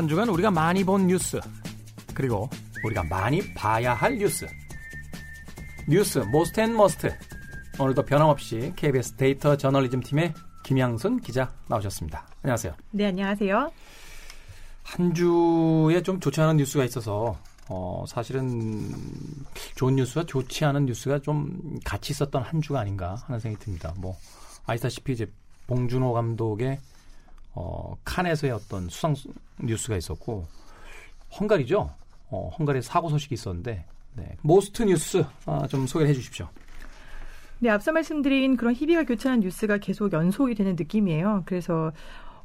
한 주간 우리가 많이 본 뉴스 그리고 우리가 많이 봐야 할 뉴스 뉴스 Most and Must 오늘도 변함없이 KBS 데이터 저널리즘 팀의 김양순 기자 나오셨습니다. 안녕하세요. 네, 안녕하세요. 한 주에 좀 좋지 않은 뉴스가 있어서 어, 사실은 좋은 뉴스와 좋지 않은 뉴스가 좀 같이 있었던 한 주가 아닌가 하는 생각이 듭니다. 뭐 아시다시피 이제 봉준호 감독의 어, 칸에서의 어떤 수상 뉴스가 있었고 헝가리죠. 어, 헝가리 사고 소식이 있었는데 네. Most 뉴스 아, 좀 소개해 주십시오. 네, 앞서 말씀드린 그런 희비가 교차한 뉴스가 계속 연속이 되는 느낌이에요. 그래서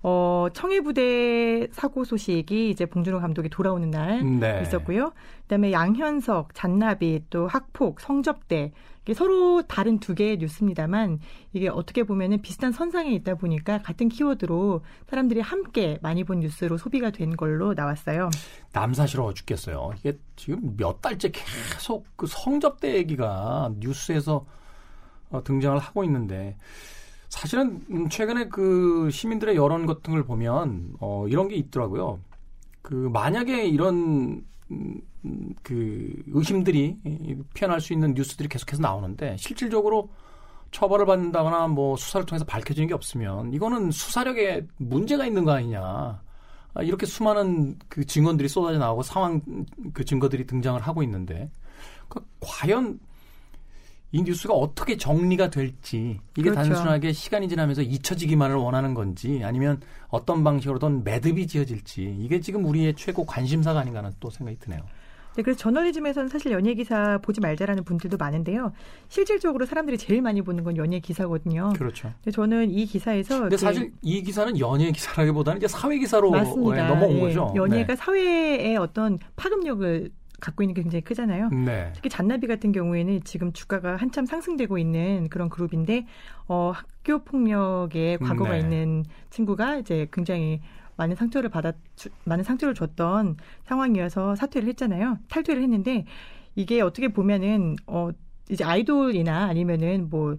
어, 청해부대 사고 소식이 이제 봉준호 감독이 돌아오는 날 네. 있었고요. 그다음에 양현석, 잔나비, 또 학폭, 성접대 서로 다른 두 개의 뉴스입니다만 이게 어떻게 보면은 비슷한 선상에 있다 보니까 같은 키워드로 사람들이 함께 많이 본 뉴스로 소비가 된 걸로 나왔어요. 남사시러워 죽겠어요. 이게 지금 몇 달째 계속 그 성접대 얘기가 뉴스에서 어, 등장을 하고 있는데 사실은 음, 최근에 그 시민들의 여론 같은 걸 보면 어, 이런 게 있더라고요. 그 만약에 이런 음, 그 의심들이 피어날 수 있는 뉴스들이 계속해서 나오는데 실질적으로 처벌을 받는다거나 뭐 수사를 통해서 밝혀지는 게 없으면 이거는 수사력에 문제가 있는 거 아니냐. 아, 이렇게 수많은 그 증언들이 쏟아져 나오고 상황 그 증거들이 등장을 하고 있는데 그 과연 이 뉴스가 어떻게 정리가 될지 이게 그렇죠. 단순하게 시간이 지나면서 잊혀지기만을 원하는 건지 아니면 어떤 방식으로든 매듭이 지어질지 이게 지금 우리의 최고 관심사가 아닌가 하는 또 생각이 드네요. 네, 그래서 저널리즘에서는 사실 연예 기사 보지 말자라는 분들도 많은데요. 실질적으로 사람들이 제일 많이 보는 건 연예 기사거든요. 그렇죠. 저는 이 기사에서 근데 사실 이 기사는 연예 기사라기보다는 이제 사회 기사로 맞습니다. 넘어온 네. 거죠. 연예가 네. 사회의 어떤 파급력을 갖고 있는 게 굉장히 크잖아요. 네. 특히 잔나비 같은 경우에는 지금 주가가 한참 상승되고 있는 그런 그룹인데 어, 학교 폭력에 과거가 네. 있는 친구가 이제 굉장히 많은 상처를 받아 많은 상처를 줬던 상황이어서 사퇴를 했잖아요. 탈퇴를 했는데 이게 어떻게 보면은 어 이제 아이돌이나 아니면은 뭐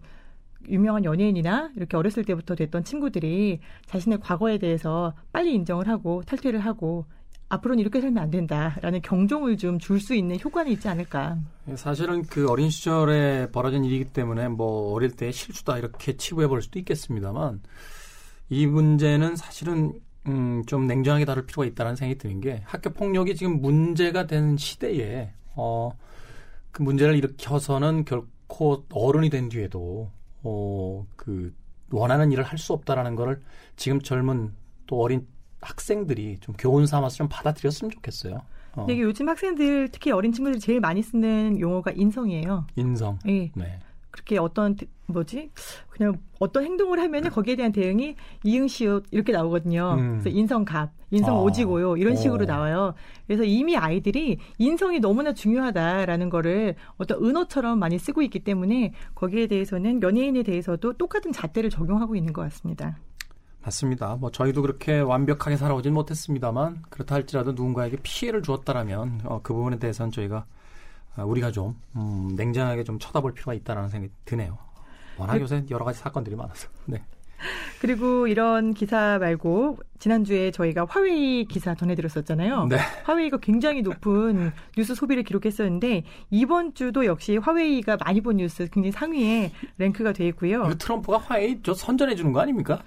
유명한 연예인이나 이렇게 어렸을 때부터 됐던 친구들이 자신의 과거에 대해서 빨리 인정을 하고 탈퇴를 하고 앞으로는 이렇게 살면 안 된다라는 경종을 좀 줄 수 있는 효과는 있지 않을까. 예, 사실은 그 어린 시절에 벌어진 일이기 때문에 뭐 어릴 때 실수다 이렇게 치부해 볼 수도 있겠습니다만 이 문제는 사실은 음, 좀 냉정하게 다룰 필요가 있다는 생각이 드는 게 학교 폭력이 지금 문제가 된 시대에 어, 그 문제를 일으켜서는 결코 어른이 된 뒤에도 어, 그 원하는 일을 할 수 없다라는 거를 지금 젊은 또 어린 학생들이 좀 교훈 삼아서 좀 받아들였으면 좋겠어요. 어. 이게 요즘 학생들 특히 어린 친구들이 제일 많이 쓰는 용어가 인성이에요. 인성. 네. 네. 그렇게 어떤 뭐지 그냥 어떤 행동을 하면은 거기에 대한 대응이 이응시옷 이렇게 나오거든요. 음. 그래서 인성갑, 인성 아. 오지고요 이런 식으로 오. 나와요. 그래서 이미 아이들이 인성이 너무나 중요하다라는 거를 어떤 은어처럼 많이 쓰고 있기 때문에 거기에 대해서는 연예인에 대해서도 똑같은 잣대를 적용하고 있는 것 같습니다. 맞습니다. 뭐 저희도 그렇게 완벽하게 살아오진 못했습니다만 그렇다 할지라도 누군가에게 피해를 주었다라면 어, 그 부분에 대해서는 저희가 어, 우리가 좀 음, 냉정하게 좀 쳐다볼 필요가 있다라는 생각이 드네요. 워낙 그, 요새 여러 가지 사건들이 많아서. 네. 그리고 이런 기사 말고 지난주에 저희가 화웨이 기사 전해드렸었잖아요. 네. 화웨이가 굉장히 높은 뉴스 소비를 기록했었는데 이번 주도 역시 화웨이가 많이 본 뉴스 굉장히 상위에 랭크가 돼 있고요. 트럼프가 화웨이 저 선전해 주는 거 아닙니까?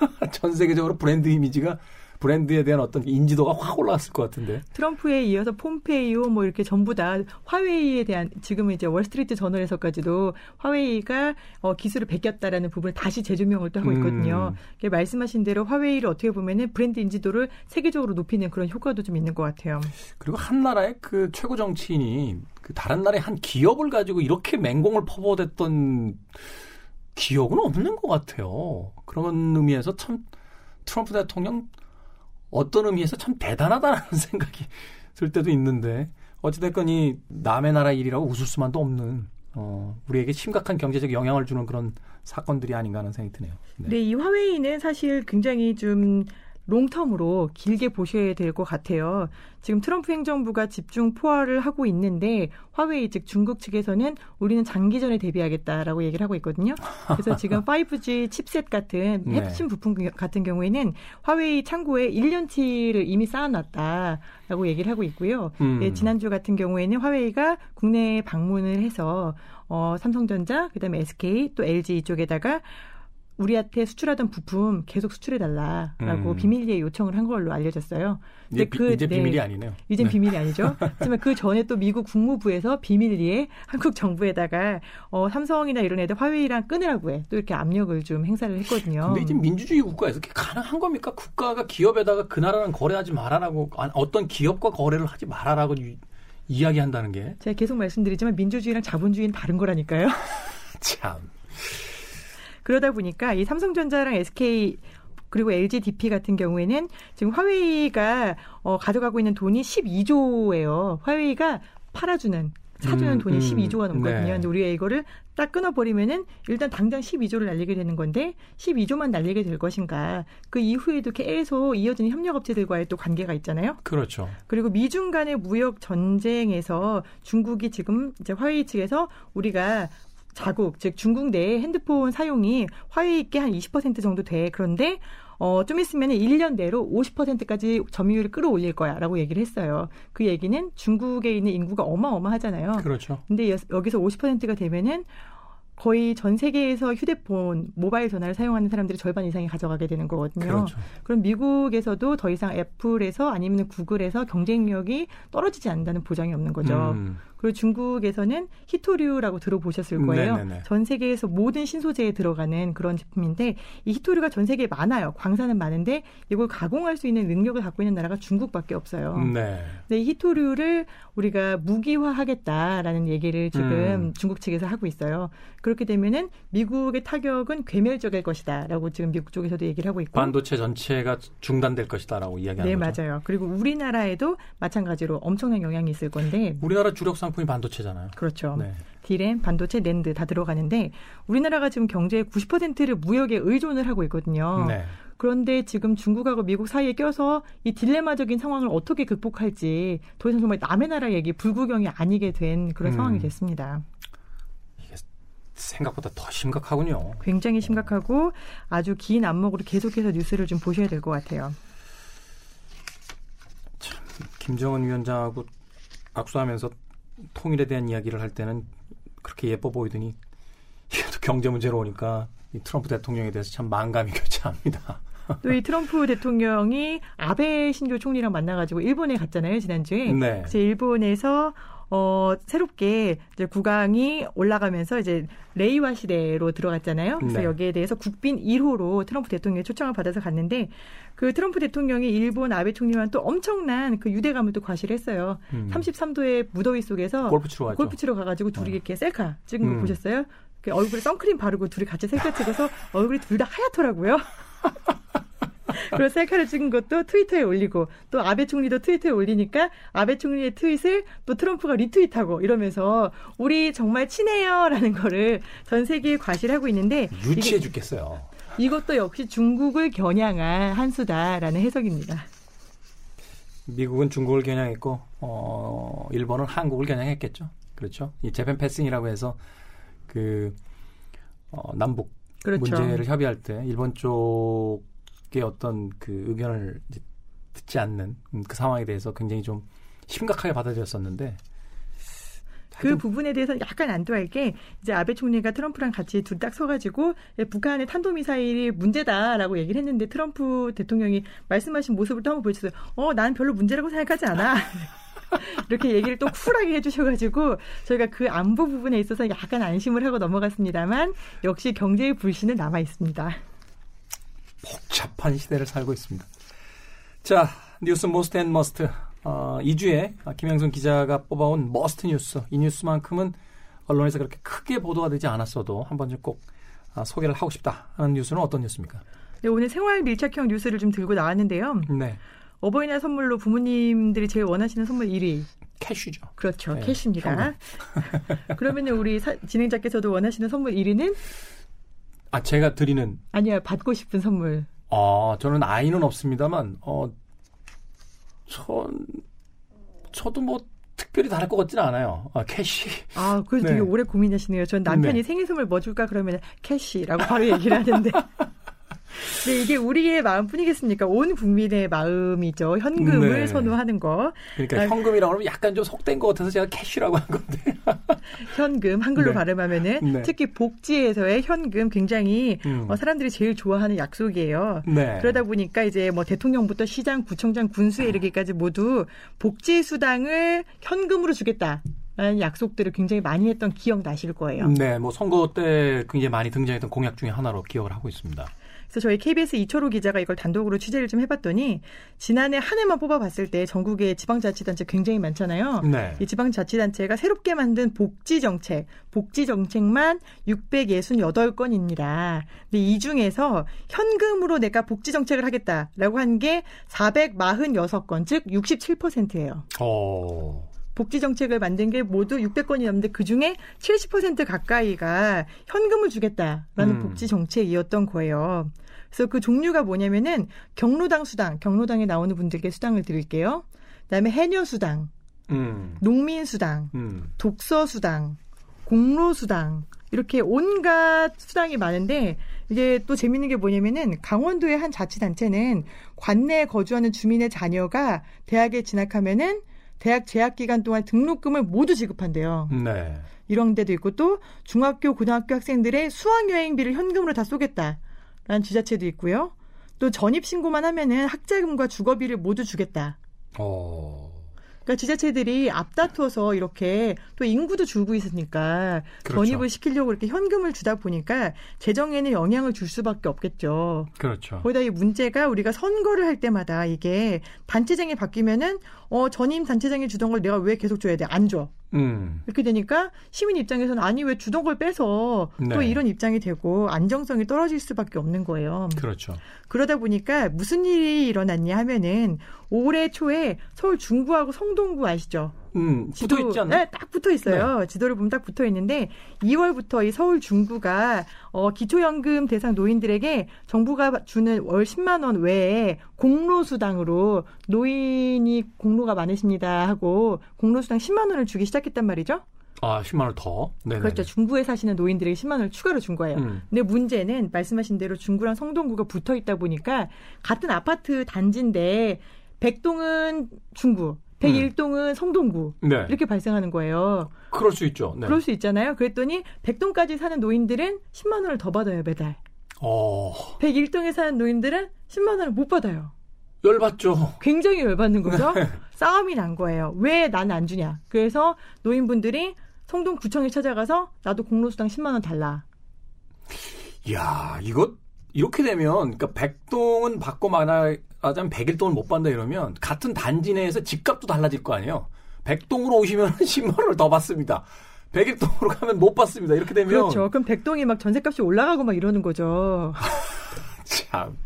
전 세계적으로 브랜드 이미지가 브랜드에 대한 어떤 인지도가 확 올라왔을 것 같은데. 트럼프에 이어서 폼페이오 뭐 이렇게 전부 다 화웨이에 대한 지금은 이제 월스트리트 저널에서까지도 화웨이가 어, 기술을 베꼈다라는 부분을 다시 재조명을 또 하고 있거든요. 음. 말씀하신 대로 화웨이를 어떻게 보면은 브랜드 인지도를 세계적으로 높이는 그런 효과도 좀 있는 것 같아요. 그리고 한 나라의 그 최고 정치인이 그 다른 나라의 한 기업을 가지고 이렇게 맹공을 퍼부어댔던 기억은 없는 것 같아요. 그런 의미에서 참 트럼프 대통령 어떤 의미에서 참 대단하다는 생각이 들 때도 있는데 어찌됐건 이 남의 나라 일이라고 웃을 수만도 없는 어, 우리에게 심각한 경제적 영향을 주는 그런 사건들이 아닌가 하는 생각이 드네요. 네, 네 이 화웨이는 사실 굉장히 좀 롱텀으로 길게 보셔야 될 것 같아요. 지금 트럼프 행정부가 집중 포화를 하고 있는데 화웨이 즉 중국 측에서는 우리는 장기전에 대비하겠다라고 얘기를 하고 있거든요. 그래서 지금 5G 칩셋 같은 네. 핵심 부품 같은 경우에는 화웨이 창고에 1년치를 이미 쌓아놨다라고 얘기를 하고 있고요. 음. 네, 지난주 같은 경우에는 화웨이가 국내에 방문을 해서 어, 삼성전자, 그다음에 SK 또 LG 이쪽에다가 우리한테 수출하던 부품 계속 수출해달라라고 음. 비밀리에 요청을 한 걸로 알려졌어요. 근데 이제, 그, 이제 네, 비밀이 아니네요. 이젠 네. 비밀이 아니죠. 하지만 그 전에 또 미국 국무부에서 비밀리에 한국 정부에다가 어, 삼성이나 이런 애들 화웨이랑 끊으라고 해. 또 이렇게 압력을 좀 행사를 했거든요. 근데 이제 민주주의 국가에서 그게 가능한 겁니까? 국가가 기업에다가 그 나라랑 거래하지 말아라고 어떤 기업과 거래를 하지 말아라고 이야기한다는 게 제가 계속 말씀드리지만 민주주의랑 자본주의는 다른 거라니까요. 참. 그러다 보니까 이 삼성전자랑 SK 그리고 LG DP 같은 경우에는 지금 화웨이가 어, 가져가고 있는 돈이 12조예요. 화웨이가 팔아주는 사주는 음, 돈이 음, 12조가 넘거든요. 네. 근데 우리가 이거를 딱 끊어버리면은 일단 당장 12조를 날리게 되는 건데 12조만 날리게 될 것인가. 그 이후에도 계속 이어지는 협력업체들과의 또 관계가 있잖아요. 그렇죠. 그리고 미중 간의 무역 전쟁에서 중국이 지금 이제 화웨이 측에서 우리가 자국, 즉 중국 내에 핸드폰 사용이 화웨이께 한20% 정도 돼. 그런데 어, 좀 있으면 1년 내로 50%까지 점유율을 끌어올릴 거야 라고 얘기를 했어요. 그 얘기는 중국에 있는 인구가 어마어마하잖아요. 그렇죠. 근데 여기서 50%가 되면은 거의 전 세계에서 휴대폰, 모바일 전화를 사용하는 사람들이 절반 이상이 가져가게 되는 거거든요. 그렇죠. 그럼 미국에서도 더 이상 애플에서 아니면 구글에서 경쟁력이 떨어지지 않는다는 보장이 없는 거죠. 음. 그리고 중국에서는 히토류라고 들어보셨을 거예요. 네네네. 전 세계에서 모든 신소재에 들어가는 그런 제품인데 이 히토류가 전 세계에 많아요. 광산은 많은데 이걸 가공할 수 있는 능력을 갖고 있는 나라가 중국밖에 없어요. 네. 근데 이 히토류를 우리가 무기화하겠다라는 얘기를 지금 음. 중국 측에서 하고 있어요. 그 렇게 되면은 미국의 타격은 괴멸적일 것이다라고 지금 미국 쪽에서도 얘기를 하고 있고 반도체 전체가 중단될 것이다라고 이야기하는 네, 거죠. 네, 맞아요. 그리고 우리나라에도 마찬가지로 엄청난 영향이 있을 건데 우리나라 주력 상 상품이 반도체잖아요. 그렇죠. 네. 디램, 반도체, 낸드 다 들어가는데 우리나라가 지금 경제의 90%를 무역에 의존을 하고 있거든요. 네. 그런데 지금 중국하고 미국 사이에 껴서 이 딜레마적인 상황을 어떻게 극복할지 더 이상 정말 남의 나라 얘기, 불구경이 아니게 된 그런 음. 상황이 됐습니다. 생각보다 더 심각하군요. 굉장히 심각하고 아주 긴 안목으로 계속해서 뉴스를 좀 보셔야 될 것 같아요. 참 김정은 위원장하고 악수하면서 통일에 대한 이야기를 할 때는 그렇게 예뻐 보이더니 이게 또 경제 문제로 오니까 이 트럼프 대통령에 대해서 참 만감이 교차합니다. 또 이 트럼프 대통령이 아베 신조 총리랑 만나가지고 일본에 갔잖아요 지난주에. 네. 그래서 일본에서 어, 새롭게 이제 국왕이 올라가면서 이제 레이와 시대로 들어갔잖아요. 그래서 네. 여기에 대해서 국빈 1호로 트럼프 대통령의 초청을 받아서 갔는데 그 트럼프 대통령이 일본 아베 총리와는 또 엄청난 그 유대감을 또 과시를 했어요. 음. 33도의 무더위 속에서 골프 치러 가죠. 골프 치러 가가지고 둘이 어. 이렇게 셀카 찍은 거 음. 보셨어요? 그 얼굴에 선크림 바르고 둘이 같이 셀카 찍어서 얼굴이 둘 다 하얗더라고요. 그리고 셀카를 찍은 것도 트위터에 올리고 또 아베 총리도 트위터에 올리니까 아베 총리의 트윗을 또 트럼프가 리트윗하고 이러면서 우리 정말 친해요라는 거를 전 세계에 과시를 하고 있는데 유치해 이게, 죽겠어요. 이것도 역시 중국을 겨냥한 한 수다라는 해석입니다. 미국은 중국을 겨냥했고 어, 일본은 한국을 겨냥했겠죠. 그렇죠. 이 재팬 패싱이라고 해서 그 어, 남북 그렇죠. 문제를 협의할 때 일본 쪽 의 어떤 그 의견을 듣지 않는 그 상황에 대해서 굉장히 좀 심각하게 받아들였었는데 그 부분에 대해서 약간 안도할 게 이제 아베 총리가 트럼프랑 같이 둘 딱 서가지고 북한의 탄도미사일이 문제다라고 얘기를 했는데 트럼프 대통령이 말씀하신 모습을 또 한번 보여주세요. 어, 나는 별로 문제라고 생각하지 않아. 이렇게 얘기를 또 쿨하게 해주셔가지고 저희가 그 안보 부분에 있어서 약간 안심을 하고 넘어갔습니다만 역시 경제의 불신은 남아 있습니다. 복잡한 시대를 살고 있습니다. 자, 뉴스 Most and Must. 어, 이 주의 김양순 기자가 뽑아온 Must 뉴스. 이 뉴스만큼은 언론에서 그렇게 크게 보도가 되지 않았어도 한 번쯤 꼭 아, 소개를 하고 싶다 하는 뉴스는 어떤 뉴스입니까? 네, 오늘 생활 밀착형 뉴스를 좀 들고 나왔는데요. 네. 어버이날 선물로 부모님들이 제일 원하시는 선물 1위. Cash죠. 그렇죠. 네, cash입니다. 그러면 우리 사, 진행자께서도 원하시는 선물 1위는? 아, 제가 드리는. 아니요, 받고 싶은 선물. 아, 저는 아이는 없습니다만, 어, 전, 저도 뭐, 특별히 다를 것 같지는 않아요. 아, cash. 아, 그래서 네. 되게 오래 고민하시네요. 전 남편이 네. 생일 선물 뭐 줄까 그러면 cash라고 바로 얘기를 하는데. 네, 이게 우리의 마음뿐이겠습니까? 온 국민의 마음이죠. 현금을 네. 선호하는 거. 그러니까 아, 현금이라고 하면 약간 좀 속된 것 같아서 제가 cash라고 한 건데. 현금 한글로 네. 발음하면은 네. 특히 복지에서의 현금 굉장히 음. 어, 사람들이 제일 좋아하는 약속이에요. 네. 그러다 보니까 이제 뭐 대통령부터 시장, 구청장, 군수에 이르기까지 모두 복지 수당을 현금으로 주겠다. 라는 약속들을 굉장히 많이 했던 기억 나실 거예요. 네, 뭐 선거 때 굉장히 많이 등장했던 공약 중에 하나로 기억을 하고 있습니다. 그래서 저희 KBS 이철호 기자가 이걸 단독으로 취재를 좀 해봤더니 지난해 한 해만 뽑아봤을 때 전국의 지방자치단체 굉장히 많잖아요. 네. 이 지방자치단체가 새롭게 만든 복지 정책, 복지 정책만 668건입니다. 근데 이 중에서 현금으로 내가 복지 정책을 하겠다라고 한 게 446건, 즉 67%예요. 어. 복지 정책을 만든 게 모두 600건이 넘는데 그 중에 70% 가까이가 현금을 주겠다라는 음. 복지 정책이었던 거예요. 그래서 그 종류가 뭐냐면은 경로당 수당, 경로당에 나오는 분들께 수당을 드릴게요. 그다음에 해녀 수당, 음. 농민 수당, 음. 독서 수당, 공로 수당 이렇게 온갖 수당이 많은데 이게 또 재밌는 게 뭐냐면은 강원도의 한 자치단체는 관내에 거주하는 주민의 자녀가 대학에 진학하면은 대학 재학 기간 동안 등록금을 모두 지급한대요. 네. 이런 데도 있고 또 중학교, 고등학교 학생들의 수학 여행비를 현금으로 다 쏘겠다라는 지자체도 있고요. 또 전입 신고만 하면은 학자금과 주거비를 모두 주겠다. 어. 그러니까 지자체들이 앞다투어서 이렇게 또 인구도 줄고 있으니까 그렇죠. 전입을 시키려고 이렇게 현금을 주다 보니까 재정에는 영향을 줄 수밖에 없겠죠. 그렇죠. 거기다 이 문제가 우리가 선거를 할 때마다 이게 단체장이 바뀌면은 어 전임 단체장이 주던 걸 내가 왜 계속 줘야 돼? 안 줘. 음. 이렇게 되니까 시민 입장에서는 아니 왜 주던 걸 빼서 네. 또 이런 입장이 되고 안정성이 떨어질 수밖에 없는 거예요. 그렇죠. 그러다 보니까 무슨 일이 일어났냐 하면은 올해 초에 서울 중구하고 성동구 아시죠? 음, 지도, 붙어 있지 않나요? 네, 딱 붙어 있어요. 네. 지도를 보면 딱 붙어 있는데 2월부터 이 서울 중구가 어, 기초연금 대상 노인들에게 정부가 주는 월 10만 원 외에 공로 수당으로 노인이 공로가 많으십니다 하고 공로 수당 10만 원을 주기 시작했단 말이죠. 아, 10만 원 더? 네 그렇죠. 중구에 사시는 노인들에게 10만 원을 추가로 준 거예요. 음. 근데 문제는 말씀하신 대로 중구랑 성동구가 붙어 있다 보니까 같은 아파트 단지인데 백동은 중구, 101동은 음. 성동구 네. 이렇게 발생하는 거예요. 그럴 수 있죠. 네. 그럴 수 있잖아요. 그랬더니 100동까지 사는 노인들은 10만 원을 더 받아요 매달. 어. 101동에 사는 노인들은 10만 원을 못 받아요. 열받죠. 굉장히 열받는 거죠. 네. 싸움이 난 거예요. 왜 나는 안 주냐. 그래서 노인분들이 성동구청에 찾아가서 나도 공로수당 10만 원 달라. 야 이거 이렇게 되면 그러니까 백동은 받고 말 하자면 백일동을 못 받는다 이러면 같은 단지 내에서 집값도 달라질 거 아니에요. 백동으로 오시면 10만 원을 더 받습니다. 백일동으로 가면 못 받습니다. 이렇게 되면 그렇죠. 그럼 백동이 막 전세값이 올라가고 막 이러는 거죠. 참.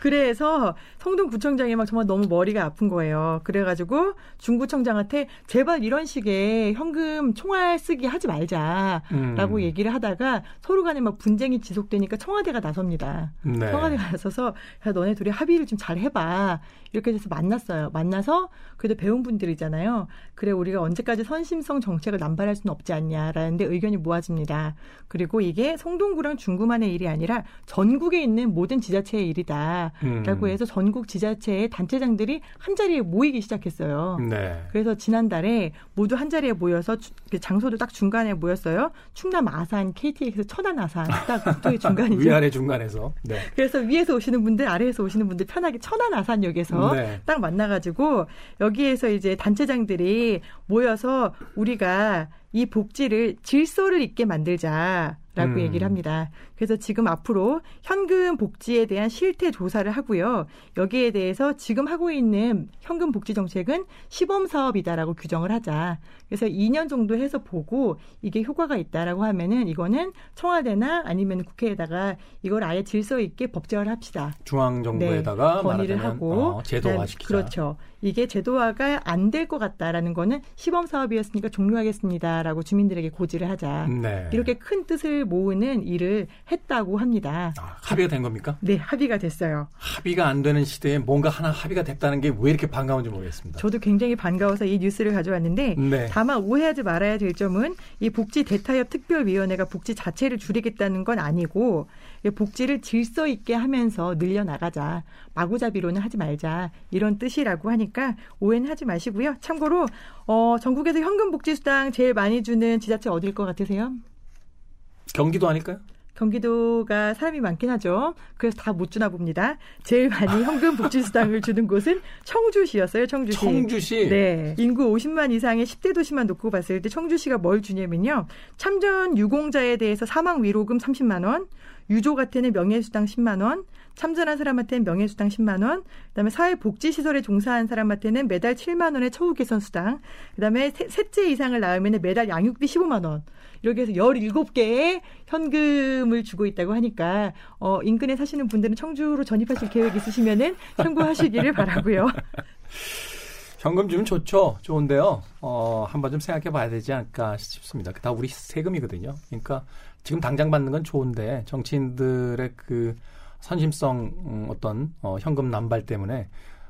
그래서 성동구청장이 막 정말 너무 머리가 아픈 거예요. 그래가지고 중구청장한테 제발 이런 식의 현금 총알 쓰기 하지 말자라고 음. 얘기를 하다가 서로 간에 막 분쟁이 지속되니까 청와대가 나섭니다. 네. 청와대가 나서서 야, 너네 둘이 합의를 좀 잘 해봐. 이렇게 해서 만났어요. 만나서 그래도 배운 분들이잖아요. 그래 우리가 언제까지 선심성 정책을 남발할 수는 없지 않냐라는데 의견이 모아집니다. 그리고 이게 성동구랑 중구만의 일이 아니라 전국에 있는 모든 지자체의 일이다라고 음. 해서 전 전국 지자체의 단체장들이 한 자리에 모이기 시작했어요. 네. 그래서 지난달에 모두 한 자리에 모여서 그 장소도 딱 중간에 모였어요. 충남 아산, KTX 천안 아산 딱 그쪽의 중간이죠. 위아래 중간에서. 네. 그래서 위에서 오시는 분들, 아래에서 오시는 분들 편하게 천안 아산역에서 네. 딱 만나가지고 여기에서 이제 단체장들이 모여서 우리가 이 복지를 질서를 있게 만들자. 음. 얘기를 합니다. 그래서 지금 앞으로 현금 복지에 대한 실태 조사를 하고요. 여기에 대해서 지금 하고 있는 현금 복지 정책은 시범 사업이다라고 규정을 하자. 그래서 2년 정도 해서 보고 이게 효과가 있다라고 하면은 이거는 청와대나 아니면 국회에다가 이걸 아예 질서 있게 법제화를 합시다. 중앙 정부에다가 네, 건의를 하고 어, 제도화시키자. 그렇죠. 이게 제도화가 안 될 것 같다라는 거는 시범 사업이었으니까 종료하겠습니다라고 주민들에게 고지를 하자. 네. 이렇게 큰 뜻을 모으는 일을 했다고 합니다. 아, 합의가 된 겁니까? 네, 합의가 됐어요. 합의가 안 되는 시대에 뭔가 하나 합의가 됐다는 게 왜 이렇게 반가운지 모르겠습니다. 저도 굉장히 반가워서 이 뉴스를 가져왔는데 네. 다만 오해하지 말아야 될 점은 이 복지 대타협 특별위원회가 복지 자체를 줄이겠다는 건 아니고 복지를 질서 있게 하면서 늘려나가자. 마구잡이로는 하지 말자. 이런 뜻이라고 하니까 오해는 하지 마시고요. 참고로 어, 전국에서 현금 복지 수당 제일 많이 주는 지자체 어디일 것 같으세요? 경기도 아닐까요? 경기도가 사람이 많긴 하죠. 그래서 다 못 주나 봅니다. 제일 많이 현금 복지수당을 주는 곳은 청주시였어요. 청주시. 청주시. 네. 인구 50만 이상의 10대 도시만 놓고 봤을 때 청주시가 뭘 주냐면요. 참전 유공자에 대해서 사망 위로금 30만 원, 유조 같은 명예수당 10만 원, 참전한 사람한테는 명예수당 10만 원, 그다음에 사회복지시설에 종사한 사람한테는 매달 7만 원의 처우 개선 수당, 그다음에 셋째 이상을 낳으면 매달 양육비 15만 원. 이렇게 해서 17개의 현금을 주고 있다고 하니까 어 인근에 사시는 분들은 청주로 전입하실 계획 있으시면은 참고하시기를 바라고요. 현금 주면 좋죠. 좋은데요. 어, 한번 좀 생각해 봐야 되지 않을까 싶습니다. 다 우리 세금이거든요. 그러니까 지금 당장 받는 건 좋은데 정치인들의 그 선심성 음, 어떤 어, 현금 남발 때문에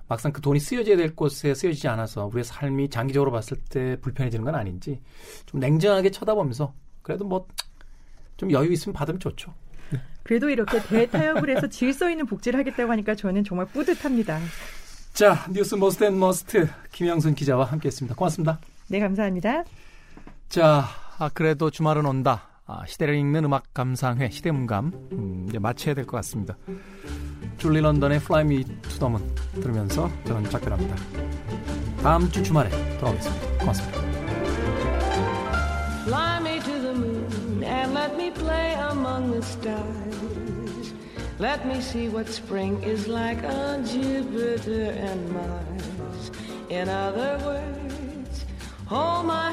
막상 그 돈이 쓰여져야 될 곳에 쓰여지지 않아서 우리의 삶이 장기적으로 봤을 때 불편해지는 건 아닌지 좀 냉정하게 쳐다보면서 그래도 뭐 좀 여유 있으면 받으면 좋죠. 네. 그래도 이렇게 대타협을 해서 질서 있는 복지를 하겠다고 하니까 저는 정말 뿌듯합니다. 자, 뉴스 Most and Must 김양순 기자와 함께했습니다. 고맙습니다. 네, 감사합니다. 자, 아, 그래도 주말은 온다. 아, 시대를 읽는 음악 감상회 시대음감 음, 이제 마쳐야 될 것 같습니다. 줄리 런던의 Fly Me to the Moon 들으면서 저는 작별합니다. 다음 주 주말에 돌아오겠습니다. 고맙습니다. Fly me to the moon and let me play among the stars. Let me see what spring is like on Jupiter and Mars. In other words, hold my